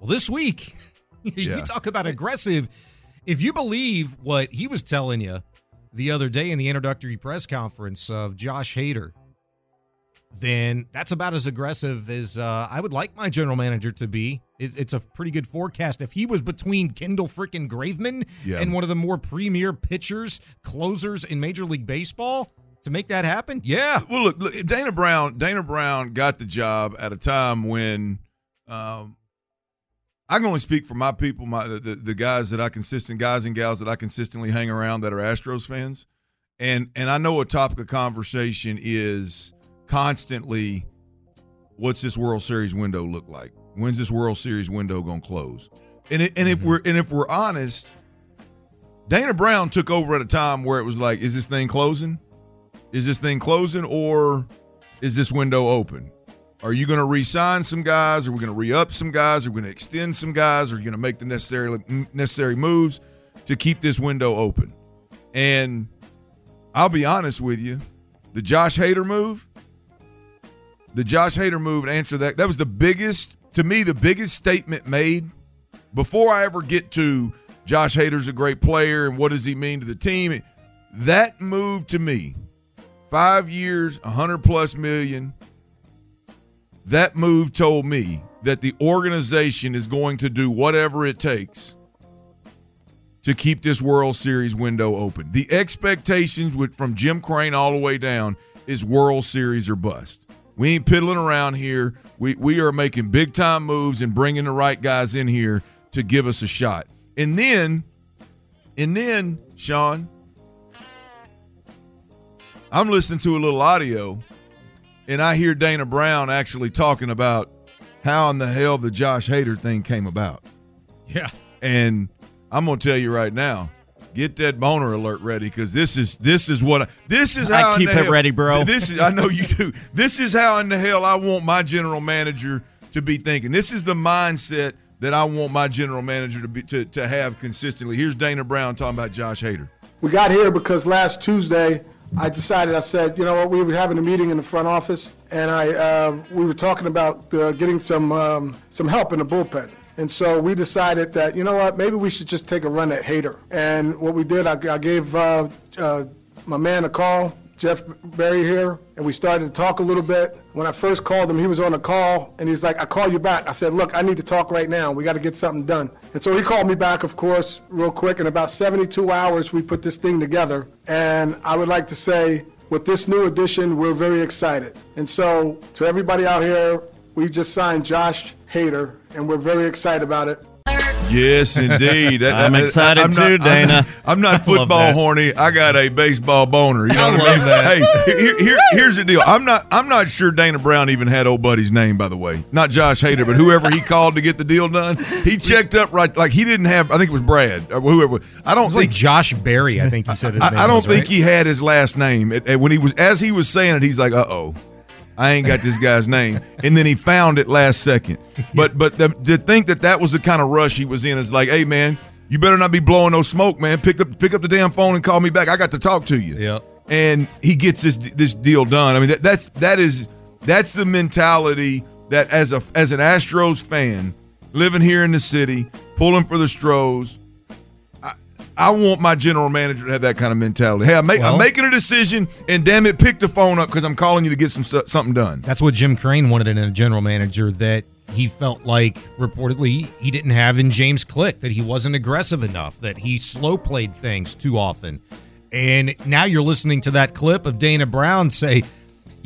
Well, this week, Yeah. you talk about aggressive. If you believe what he was telling you the other day in the introductory press conference of Josh Hader, then that's about as aggressive as uh, I would like my general manager to be. It, it's a pretty good forecast. If he was between Kendall freaking Graveman Yeah. and one of the more premier pitchers, closers in Major League Baseball to make that happen, yeah. Well, look, look, Dana Brown. Dana Brown got the job at a time when um, I can only speak for my people, my the, the guys that I consistent guys and gals that I consistently hang around that are Astros fans, and and I know a topic of conversation is constantly, what's this World Series window look like? When's this World Series window gonna close? And it, and if mm-hmm. we're and if we're honest, Dana Brown took over at a time where it was like, is this thing closing? Is this thing closing or is this window open? Are you going to re-sign some guys? Are we going to re-up some guys? Are we going to extend some guys? Are you going to make the necessary necessary moves to keep this window open? And I'll be honest with you, the Josh Hader move, the Josh Hader move to answer that, that was the biggest, to me, the biggest statement made before I ever get to Josh Hader's a great player and what does he mean to the team. That move to me, five years, 100 plus million, that move told me that the organization is going to do whatever it takes to keep this World Series window open. The expectations with, from Jim Crane all the way down is World Series or bust. We ain't piddling around here. We we are making big time moves and bringing the right guys in here to give us a shot. And then, and then, Sean, I'm listening to a little audio, and I hear Dana Brown actually talking about how in the hell the Josh Hader thing came about. Yeah. And I'm gonna tell you right now, get that boner alert ready because this is this is what I, this is I how in keep the it hell- ready, bro. This is I know you do. This is how in the hell I want my general manager to be thinking. This is the mindset that I want my general manager to be to, to have consistently. Here's Dana Brown talking about Josh Hader. We got here because last Tuesday, I decided, I said, you know what, we were having a meeting in the front office, and I, uh, we were talking about uh, getting some, um, some help in the bullpen. And so we decided that, you know what, maybe we should just take a run at Hader. And what we did, I, I gave uh, uh, my man a call, Jeff Berry here, and we started to talk a little bit. When I first called him, he was on a call, and he's like, I'll call you back. I said, look, I need to talk right now. We got to get something done. And so he called me back, of course, real quick. In about 72 hours, we put this thing together. And I would like to say, with this new addition, we're very excited. And so, to everybody out here, we just signed Josh Hader, and we're very excited about it. Yes, indeed. That- I'm that- excited I'm too, not, I'm Dana. not, I'm not football horny. I got a baseball boner. You know what I mean? Hey, here, here, here's the deal. I'm not. I'm not sure Dana Brown even had old buddy's name. By the way, not Josh Hader, but whoever he called to get the deal done. He checked up right. Like he didn't have. I think it was Brad or whoever. I don't It was like think. Josh Berry, I think he said his name. I, I don't was, think right? he had his last name. And- and when he was as he was saying it, he's like, "Uh oh." I ain't got this guy's name, and then he found it last second. But but the, to think that that was the kind of rush he was in is like, hey man, you better not be blowing no smoke, man. Pick up pick up the damn phone and call me back. I got to talk to you. Yep. And he gets this this deal done. I mean that, that's that is that's the mentality that as a as an Astros fan living here in the city, pulling for the Stros. I, I want my general manager to have that kind of mentality. Hey, I'm, make, Well- I'm making a decision, and damn it, pick the phone up because I'm calling you to get some something done. That's what Jim Crane wanted in a general manager that he felt like reportedly he didn't have in James Click, that he wasn't aggressive enough, that he slow played things too often. And now you're listening to that clip of Dana Brown say,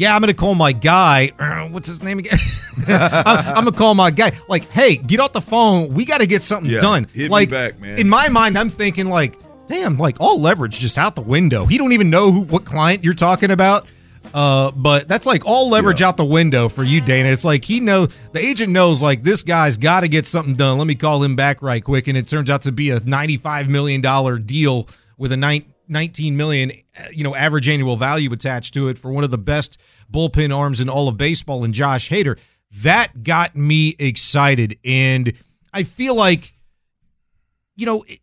Yeah, I'm going to call my guy. Uh, what's his name again? I'm, I'm going to call my guy. Like, hey, get off the phone. We got to get something Yeah, done. hit me like, back, man. In my mind, I'm thinking, like, damn, like all leverage just out the window. He don't even know who, what client you're talking about. Uh, but that's like all leverage out the window for you, Dana. It's like he knows the agent knows like this guy's got to get something done. Let me call him back right quick, and it turns out to be a ninety-five million dollar deal with a nine, 19 million, uh, you know, average annual value attached to it for one of the best bullpen arms in all of baseball, and Josh Hader. That got me excited, and I feel like, you know. It,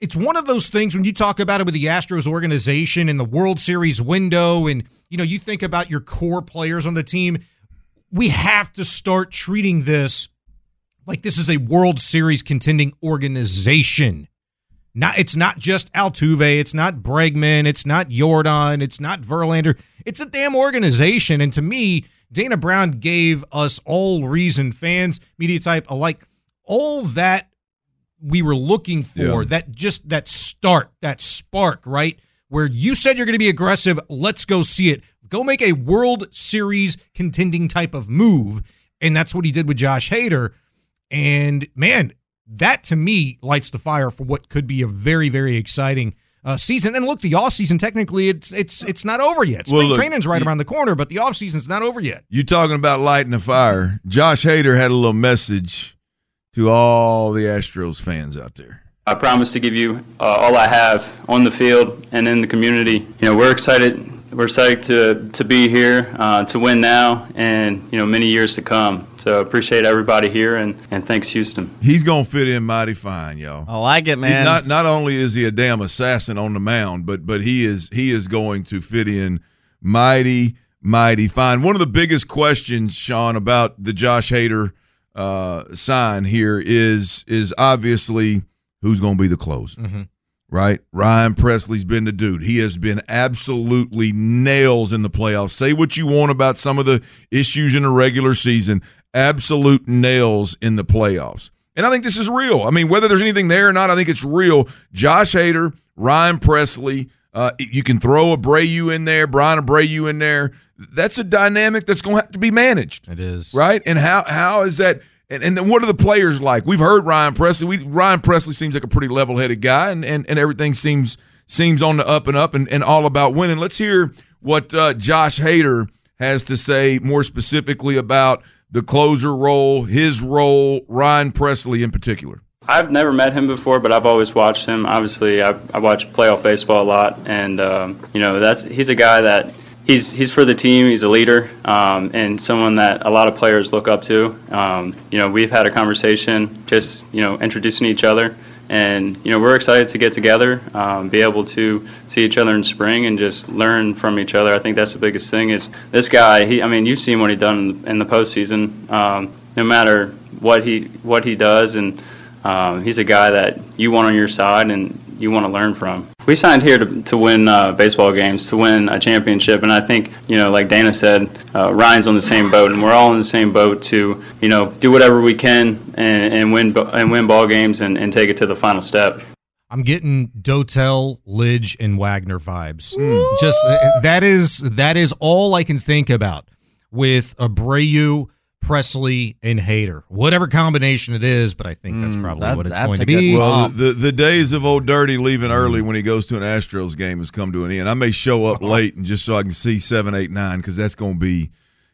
it's one of those things when you talk about it with the Astros organization and the World Series window, and you know, you think about your core players on the team. We have to start treating this like this is a World Series contending organization. Not it's not just Altuve, it's not Bregman, it's not Yordan, it's not Verlander. It's a damn organization. And to me, Dana Brown gave us all reason, fans, media type alike, all that we were looking for yeah. that just that start, that spark, right? Where you said you're going to be aggressive, let's go see it. Go make a World Series contending type of move. And that's what he did with Josh Hader. And man, that to me lights the fire for what could be a very, very exciting uh, season. And look, the off season technically it's it's it's not over yet. Spring well, look, training's right you, around the corner, but the off season's not over yet. You talking about lighting the fire? Josh Hader had a little message to all the Astros fans out there? I promise to give you uh, all I have on the field and in the community. You know, we're excited. We're excited to to be here uh, to win now and you know many years to come. So appreciate everybody here and, and thanks Houston. He's gonna fit in mighty fine, y'all. I like it, man. He not not only is he a damn assassin on the mound, but but he is he is going to fit in mighty mighty fine. One of the biggest questions, Sean, about the Josh Hader – uh, sign here is is obviously who's going to be the closer, mm-hmm. right? Ryan Pressly's been the dude. He has been absolutely nails in the playoffs. Say what you want about some of the issues in the regular season, absolute nails in the playoffs. And I think this is real. I mean, whether there's anything there or not, I think it's real. Josh Hader, Ryan Pressly, Uh, you can throw Abreu in there, Bryan Abreu in there that's a dynamic that's going to have to be managed. It is right. And how how is that? And, and then what are the players like? We've heard Ryan Pressly. We Ryan Pressly seems like a pretty level headed guy, and, and and everything seems seems on the up and up, and, and all about winning. Let's hear what uh, Josh Hader has to say more specifically about the closer role, his role, Ryan Pressly in particular. I've never met him before, but I've always watched him. Obviously, I, I watch playoff baseball a lot, and um, you know that's he's a guy that he's he's for the team. He's a leader um, and someone that a lot of players look up to. Um, you know, we've had a conversation, just you know, introducing each other, and you know, we're excited to get together, um, be able to see each other in spring, and just learn from each other. I think that's the biggest thing. Is this guy? He, I mean, you've seen what he done in the, in the postseason. Um, no matter what he what he does, and um, he's a guy that you want on your side, and you want to learn from. We signed here to, to win uh, baseball games, to win a championship, and I think you know, like Dana said, uh, Ryan's on the same boat, and we're all in the same boat to you know do whatever we can and, and win and win ball games and, and take it to the final step. I'm getting Dotel, Lidge, and Wagner vibes. Mm. Just that is that is all I can think about with Abreu Pressly and Hader, whatever combination it is, but I think that's mm, probably that, what it's going to be. Well, the, the days of old Dirty leaving early when he goes to an Astros game has come to an end. I may show up late and just so I can see seven, eight, nine because that's going to be.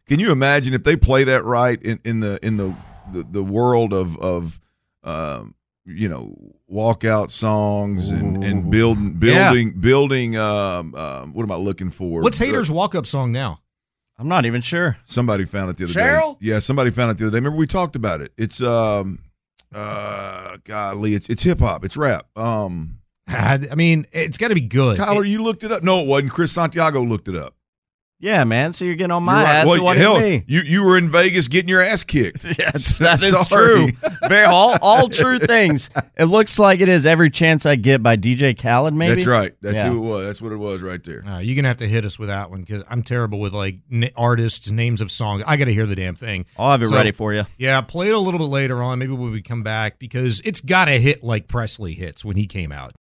Can you imagine if they play that right in, in the in the, the, the world of of um, you know walkout songs and, and building building yeah. building um, um, what am I looking for? What's Hader's walk up song now? I'm not even sure. Somebody found it the other Cheryl? day. Yeah, somebody found it the other day. Remember we talked about it. It's um uh golly, it's it's hip hop, it's rap. Um I mean, it's got to be good. Tyler, it, you looked it up. No, it wasn't. Chris Santiago looked it up. Yeah, man. So you're getting on my right. ass. Well, what hell, you you were in Vegas getting your ass kicked. yes, that is true. Very all all true things. It looks like it is every chance I get by DJ Khaled. Maybe that's right. That's yeah. who it was. That's what it was right there. Uh, you're gonna have to hit us with that one because I'm terrible with like n- artists, names of songs. I got to hear the damn thing. I'll have it so, ready for you. Yeah, play it a little bit later on. Maybe when we come back because it's got to hit like Pressly hits when he came out.